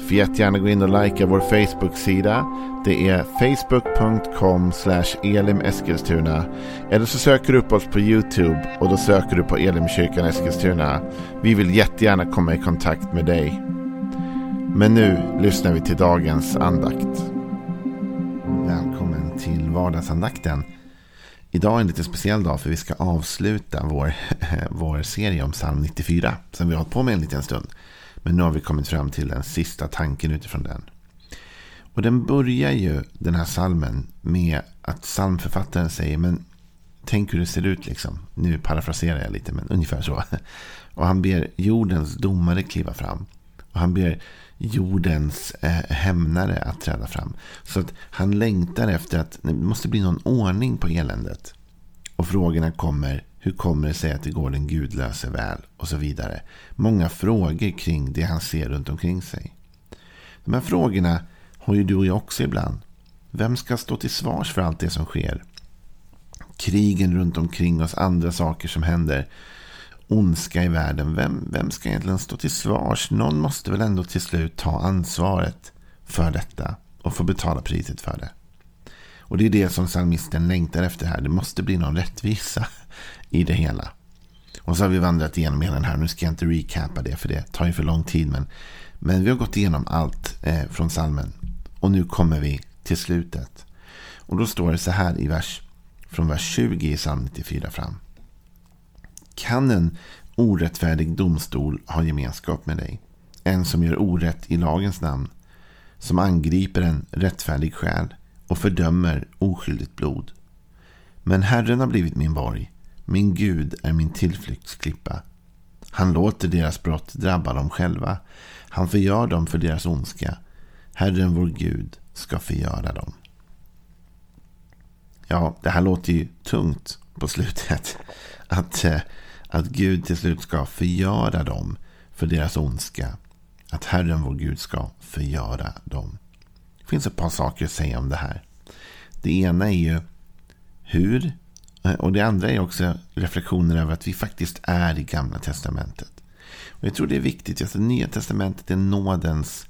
Får jättegärna gå in och likea vår Facebook-sida. Det är facebook.com elimeskilstuna. Eller så söker du upp oss på YouTube och då söker du på Elimkyrkan Eskilstuna. Vi vill jättegärna komma i kontakt med dig. Men nu lyssnar vi till dagens andakt. Välkommen till vardagsandakten. Idag är en lite speciell dag för vi ska avsluta vår, vår serie om psalm 94 som vi har hållit på med en liten stund. Men nu har vi kommit fram till den sista tanken utifrån den. Och den börjar ju den här salmen med att psalmförfattaren säger men tänk hur det ser ut liksom. Nu parafraserar jag lite men ungefär så. Och han ber jordens domare kliva fram. Och han ber jordens eh, hämnare att träda fram. Så att han längtar efter att det måste bli någon ordning på eländet. Och frågorna kommer hur kommer det sig att det går den gudlöse väl? Och så vidare. Många frågor kring det han ser runt omkring sig. De här frågorna har ju du och jag också ibland. Vem ska stå till svars för allt det som sker? Krigen runt omkring oss, andra saker som händer. Ondska i världen. Vem, vem ska egentligen stå till svars? Någon måste väl ändå till slut ta ansvaret för detta och få betala priset för det. Och det är det som psalmisten längtar efter här. Det måste bli någon rättvisa i det hela. Och så har vi vandrat igenom hela den här. Nu ska jag inte recapa det för det tar ju för lång tid. Men, men vi har gått igenom allt eh, från salmen. Och nu kommer vi till slutet. Och då står det så här i vers, från vers 20 i psalm 94 fram. Kan en orättfärdig domstol ha gemenskap med dig? En som gör orätt i lagens namn. Som angriper en rättfärdig själ och fördömer oskyldigt blod. Men Herren har blivit min borg. Min Gud är min tillflyktsklippa. Han låter deras brott drabba dem själva. Han förgör dem för deras ondska. Herren vår Gud ska förgöra dem. Ja, det här låter ju tungt på slutet. Att, eh, att Gud till slut ska förgöra dem för deras ondska. Att Herren vår Gud ska förgöra dem. Det finns ett par saker att säga om det här. Det ena är ju hur eh, och det andra är också reflektioner över att vi faktiskt är i Gamla Testamentet. Och jag tror det är viktigt. Alltså, Nya Testamentet är nådens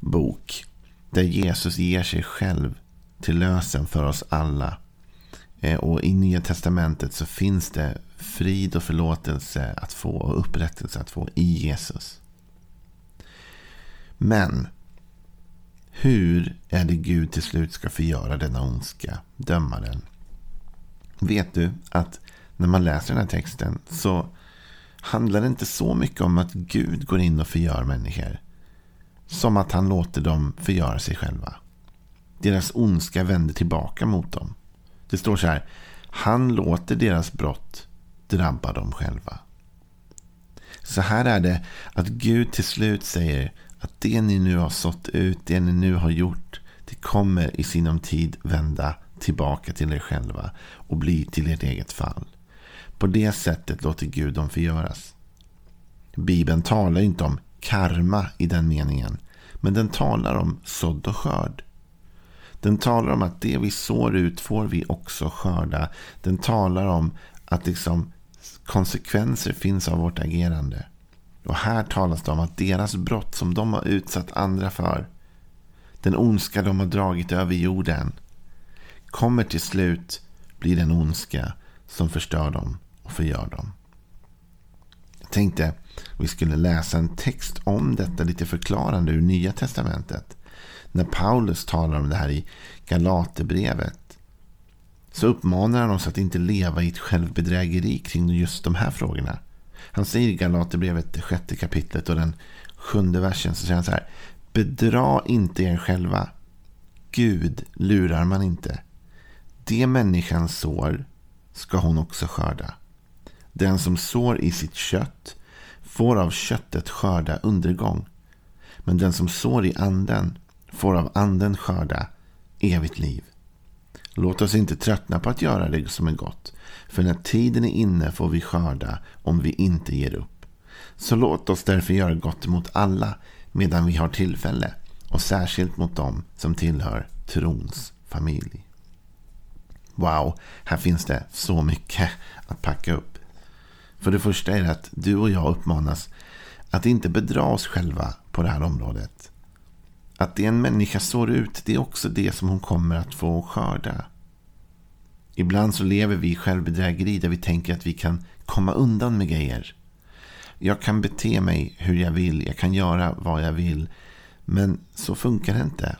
bok. Där Jesus ger sig själv till lösen för oss alla. Eh, och i Nya Testamentet så finns det frid och förlåtelse att få och upprättelse att få i Jesus. Men hur är det Gud till slut ska förgöra denna ondska, döma den? vet du att när man läser den här texten så handlar det inte så mycket om att Gud går in och förgör människor. Som att han låter dem förgöra sig själva. Deras ondska vänder tillbaka mot dem. Det står så här. Han låter deras brott drabba dem själva. Så här är det att Gud till slut säger att det ni nu har sått ut, det ni nu har gjort, det kommer i sinom tid vända tillbaka till er själva och bli till ert eget fall. På det sättet låter Gud dem förgöras. Bibeln talar inte om karma i den meningen. Men den talar om sådd och skörd. Den talar om att det vi sår ut får vi också skörda. Den talar om att liksom konsekvenser finns av vårt agerande. Och här talas det om att deras brott som de har utsatt andra för. Den ondska de har dragit över jorden kommer till slut bli den ondska som förstör dem och förgör dem. Jag tänkte att vi skulle läsa en text om detta lite förklarande ur Nya Testamentet. När Paulus talar om det här i Galaterbrevet så uppmanar han oss att inte leva i ett självbedrägeri kring just de här frågorna. Han säger i Galaterbrevet, det sjätte kapitlet och den sjunde versen, så säger han så här. Bedra inte er själva. Gud lurar man inte. Det människan sår ska hon också skörda. Den som sår i sitt kött får av köttet skörda undergång. Men den som sår i anden får av anden skörda evigt liv. Låt oss inte tröttna på att göra det som är gott. För när tiden är inne får vi skörda om vi inte ger upp. Så låt oss därför göra gott mot alla medan vi har tillfälle. Och särskilt mot dem som tillhör trons familj. Wow, här finns det så mycket att packa upp. För det första är det att du och jag uppmanas att inte bedra oss själva på det här området. Att det en människa sår ut, det är också det som hon kommer att få skörda. Ibland så lever vi i självbedrägeri där vi tänker att vi kan komma undan med grejer. Jag kan bete mig hur jag vill, jag kan göra vad jag vill. Men så funkar det inte.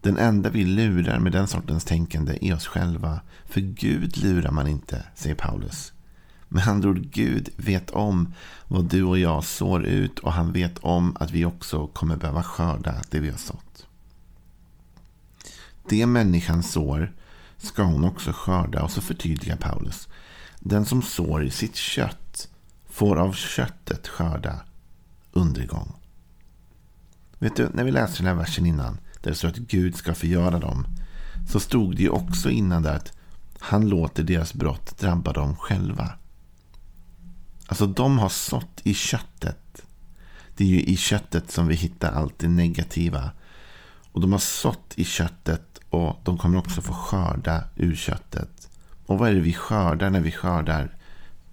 Den enda vi lurar med den sortens tänkande är oss själva. För Gud lurar man inte, säger Paulus. Med andra ord, Gud vet om vad du och jag sår ut och han vet om att vi också kommer behöva skörda det vi har sått. Det människan sår ska hon också skörda. Och så förtydligar Paulus. Den som sår i sitt kött får av köttet skörda undergång. Vet du, när vi läser den här versen innan, där det står att Gud ska förgöra dem, så stod det ju också innan där att han låter deras brott drabba dem själva. Alltså de har sått i köttet. Det är ju i köttet som vi hittar allt det negativa. Och de har sått i köttet och de kommer också få skörda ur köttet. Och vad är det vi skördar när vi skördar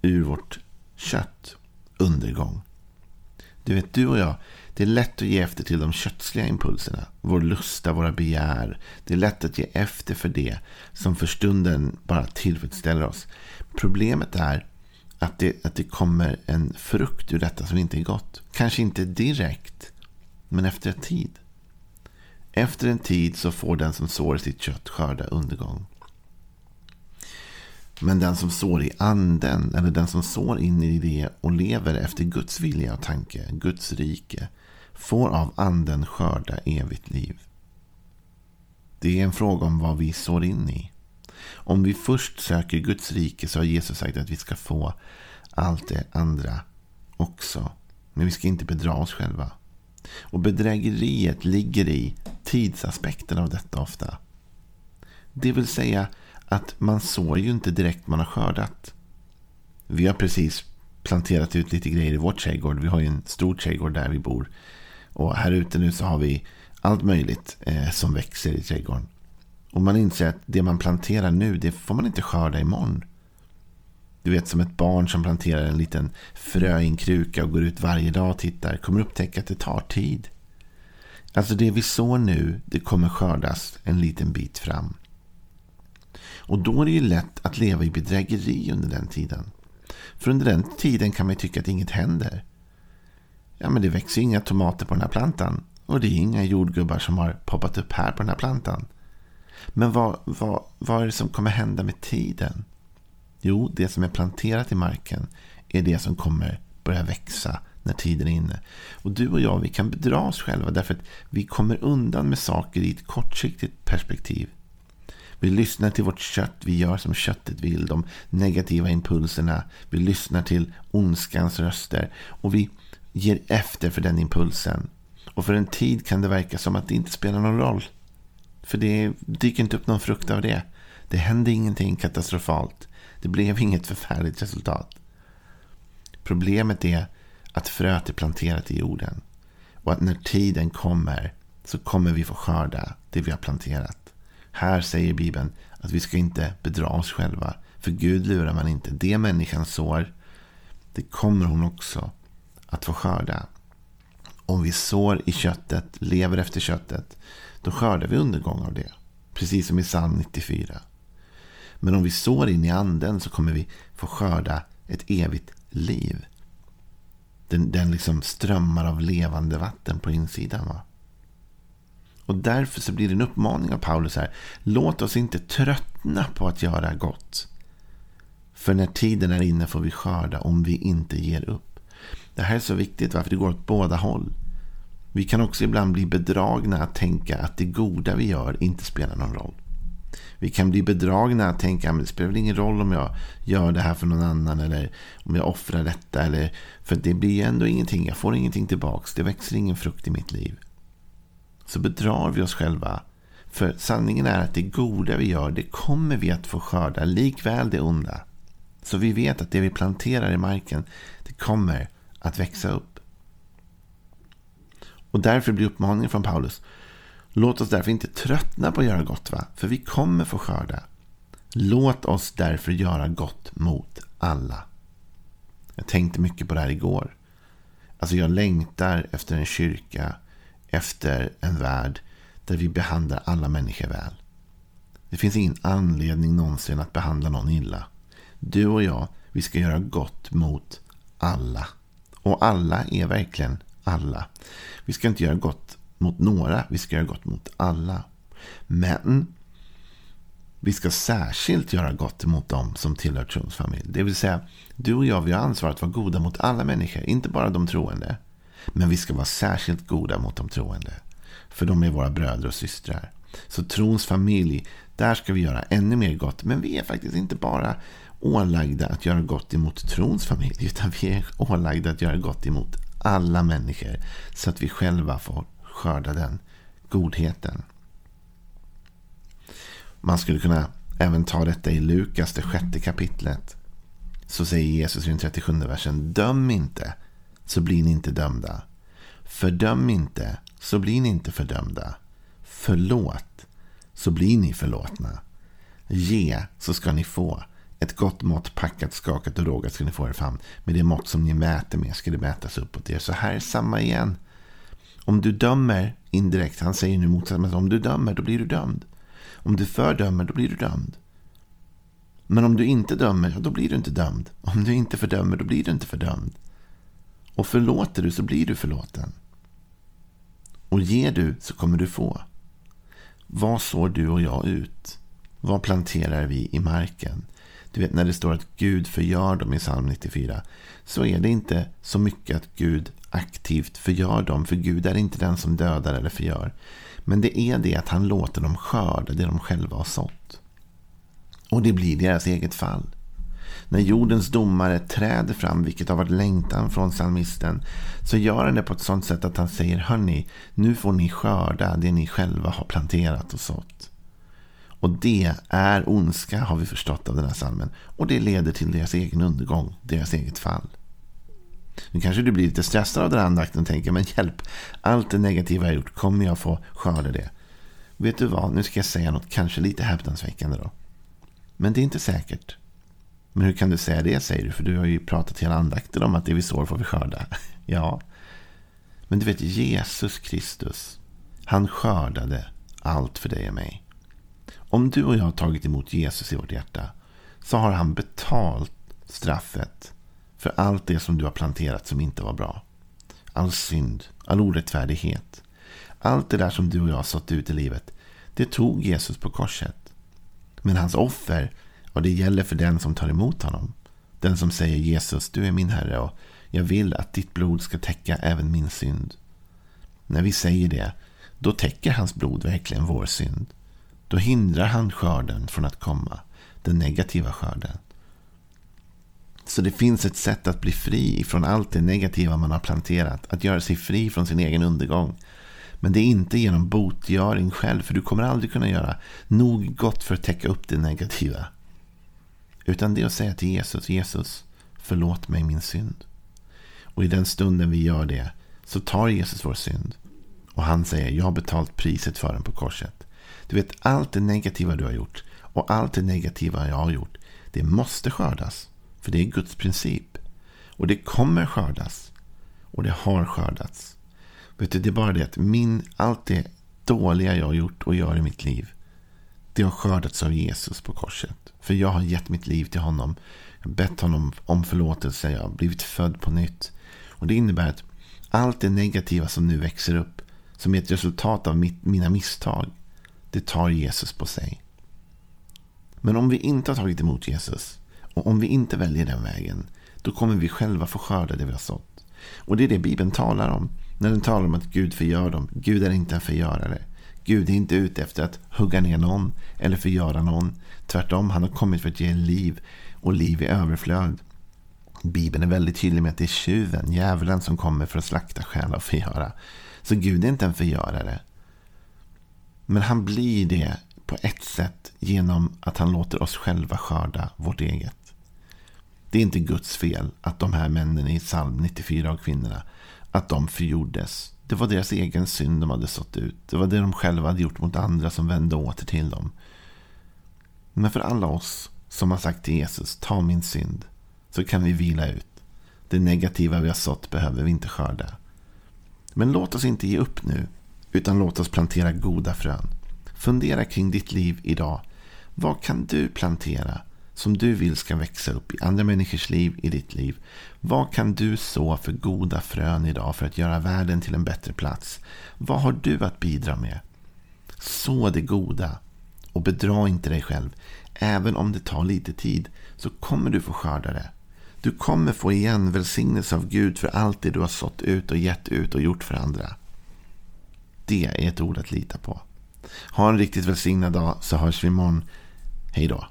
ur vårt kött? Undergång. Du vet, du och jag, det är lätt att ge efter till de kötsliga impulserna. Vår lusta, våra begär. Det är lätt att ge efter för det som för stunden bara tillfredsställer oss. Problemet är att det, att det kommer en frukt ur detta som inte är gott. Kanske inte direkt, men efter en tid. Efter en tid så får den som sår sitt kött skörda undergång. Men den som sår i anden, eller den som sår in i det och lever efter Guds vilja och tanke, Guds rike, får av anden skörda evigt liv. Det är en fråga om vad vi sår in i. Om vi först söker Guds rike så har Jesus sagt att vi ska få allt det andra också. Men vi ska inte bedra oss själva. Och bedrägeriet ligger i tidsaspekten av detta ofta. Det vill säga att man sår ju inte direkt man har skördat. Vi har precis planterat ut lite grejer i vår trädgård. Vi har ju en stor trädgård där vi bor. Och här ute nu så har vi allt möjligt eh, som växer i trädgården. Och man inser att det man planterar nu, det får man inte skörda imorgon. Du vet som ett barn som planterar en liten frö i en kruka och går ut varje dag och tittar. Kommer upptäcka att det tar tid. Alltså det vi sår nu, det kommer skördas en liten bit fram. Och då är det ju lätt att leva i bedrägeri under den tiden. För under den tiden kan man ju tycka att inget händer. Ja, men det växer inga tomater på den här plantan. Och det är inga jordgubbar som har poppat upp här på den här plantan. Men vad, vad, vad är det som kommer hända med tiden? Jo, det som är planterat i marken är det som kommer börja växa när tiden är inne. Och du och jag, vi kan bedra oss själva därför att vi kommer undan med saker i ett kortsiktigt perspektiv. Vi lyssnar till vårt kött, vi gör som köttet vill, de negativa impulserna. Vi lyssnar till ondskans röster och vi ger efter för den impulsen. Och för en tid kan det verka som att det inte spelar någon roll. För det dyker inte upp någon frukt av det. Det händer ingenting katastrofalt. Det blev inget förfärligt resultat. Problemet är att fröet är planterat i jorden. Och att när tiden kommer så kommer vi få skörda det vi har planterat. Här säger Bibeln att vi ska inte bedra oss själva. För Gud lurar man inte. Det människan sår, det kommer hon också att få skörda. Om vi sår i köttet, lever efter köttet, då skördar vi undergång av det. Precis som i psalm 94. Men om vi sår in i anden så kommer vi få skörda ett evigt liv. Den, den liksom strömmar av levande vatten på insidan. Va? Och därför så blir det en uppmaning av Paulus här. Låt oss inte tröttna på att göra gott. För när tiden är inne får vi skörda om vi inte ger upp. Det här är så viktigt varför det går åt båda håll. Vi kan också ibland bli bedragna att tänka att det goda vi gör inte spelar någon roll. Vi kan bli bedragna att tänka att det spelar väl ingen roll om jag gör det här för någon annan eller om jag offrar detta. Eller, för det blir ju ändå ingenting. Jag får ingenting tillbaks. Det växer ingen frukt i mitt liv. Så bedrar vi oss själva. För sanningen är att det goda vi gör, det kommer vi att få skörda, likväl det onda. Så vi vet att det vi planterar i marken, det kommer att växa upp. Och därför blir uppmaningen från Paulus, låt oss därför inte tröttna på att göra gott, va? för vi kommer få skörda. Låt oss därför göra gott mot alla. Jag tänkte mycket på det här igår. Alltså jag längtar efter en kyrka, efter en värld där vi behandlar alla människor väl. Det finns ingen anledning någonsin att behandla någon illa. Du och jag, vi ska göra gott mot alla. Och alla är verkligen alla. Vi ska inte göra gott mot några, vi ska göra gott mot alla. Men vi ska särskilt göra gott mot dem som tillhör trons familj. Det vill säga, du och jag vi har ansvar att vara goda mot alla människor, inte bara de troende. Men vi ska vara särskilt goda mot de troende. För de är våra bröder och systrar. Så trons familj, där ska vi göra ännu mer gott. Men vi är faktiskt inte bara ålagda att göra gott emot trons familj. Utan vi är ålagda att göra gott emot alla människor. Så att vi själva får skörda den godheten. Man skulle kunna även ta detta i Lukas, det sjätte kapitlet. Så säger Jesus i den 37 versen. Döm inte, så blir ni inte dömda. Fördöm inte, så blir ni inte fördömda. Förlåt, så blir ni förlåtna. Ge, så ska ni få. Ett gott mått packat, skakat och rågat ska ni få er famn. Med det mått som ni mäter med ska det mätas uppåt er. Så här är samma igen. Om du dömer indirekt, han säger nu motsatsen. om du dömer då blir du dömd. Om du fördömer då blir du dömd. Men om du inte dömer, då blir du inte dömd. Om du inte fördömer, då blir du inte fördömd. Och förlåter du så blir du förlåten. Och ger du så kommer du få. Vad sår du och jag ut? Vad planterar vi i marken? Du vet när det står att Gud förgör dem i psalm 94. Så är det inte så mycket att Gud aktivt förgör dem. För Gud är inte den som dödar eller förgör. Men det är det att han låter dem skörda det de själva har sått. Och det blir deras eget fall. När jordens domare träder fram, vilket har varit längtan från psalmisten, så gör han det på ett sånt sätt att han säger, hörni, nu får ni skörda det ni själva har planterat och sått. Och det är ondska, har vi förstått av den här salmen. Och det leder till deras egen undergång, deras eget fall. Nu kanske du blir lite stressad av den här andakten och tänker, men hjälp, allt det negativa jag gjort, kommer jag få skörda det? Vet du vad, nu ska jag säga något kanske lite häpnadsväckande då. Men det är inte säkert. Men hur kan du säga det, säger du? För du har ju pratat hela andakten om att det vi sår får vi skörda. ja. Men du vet, Jesus Kristus, han skördade allt för dig och mig. Om du och jag har tagit emot Jesus i vårt hjärta så har han betalt straffet för allt det som du har planterat som inte var bra. All synd, all orättfärdighet. Allt det där som du och jag har sått ut i livet, det tog Jesus på korset. Men hans offer och det gäller för den som tar emot honom. Den som säger Jesus, du är min Herre och jag vill att ditt blod ska täcka även min synd. När vi säger det, då täcker hans blod verkligen vår synd. Då hindrar han skörden från att komma, den negativa skörden. Så det finns ett sätt att bli fri från allt det negativa man har planterat. Att göra sig fri från sin egen undergång. Men det är inte genom botgöring själv, för du kommer aldrig kunna göra nog gott för att täcka upp det negativa. Utan det är att säga till Jesus, Jesus, förlåt mig min synd. Och i den stunden vi gör det så tar Jesus vår synd. Och han säger, jag har betalt priset för den på korset. Du vet, allt det negativa du har gjort och allt det negativa jag har gjort, det måste skördas. För det är Guds princip. Och det kommer skördas. Och det har skördats. Vet du, det är bara det att min, allt det dåliga jag har gjort och gör i mitt liv, det har skördats av Jesus på korset. För jag har gett mitt liv till honom. Jag har bett honom om förlåtelse. Jag har blivit född på nytt. Och det innebär att allt det negativa som nu växer upp, som är ett resultat av mitt, mina misstag, det tar Jesus på sig. Men om vi inte har tagit emot Jesus, och om vi inte väljer den vägen, då kommer vi själva få skörda det vi har sått. Och det är det Bibeln talar om. När den talar om att Gud förgör dem. Gud är inte en förgörare. Gud är inte ute efter att hugga ner någon eller förgöra någon. Tvärtom, han har kommit för att ge liv och liv i överflöd. Bibeln är väldigt tydlig med att det är tjuven, djävulen, som kommer för att slakta, stjäla och förgöra. Så Gud är inte en förgörare. Men han blir det på ett sätt genom att han låter oss själva skörda vårt eget. Det är inte Guds fel att de här männen i psalm 94 och kvinnorna, att de förgjordes. Det var deras egen synd de hade sått ut. Det var det de själva hade gjort mot andra som vände åter till dem. Men för alla oss som har sagt till Jesus, ta min synd, så kan vi vila ut. Det negativa vi har sått behöver vi inte skörda. Men låt oss inte ge upp nu, utan låt oss plantera goda frön. Fundera kring ditt liv idag. Vad kan du plantera som du vill ska växa upp i andra människors liv, i ditt liv? Vad kan du så för goda frön idag för att göra världen till en bättre plats? Vad har du att bidra med? Så det goda och bedra inte dig själv. Även om det tar lite tid så kommer du få skörda det. Du kommer få igen välsignelse av Gud för allt det du har sått ut och gett ut och gjort för andra. Det är ett ord att lita på. Ha en riktigt välsignad dag så hörs vi imorgon. Hej då.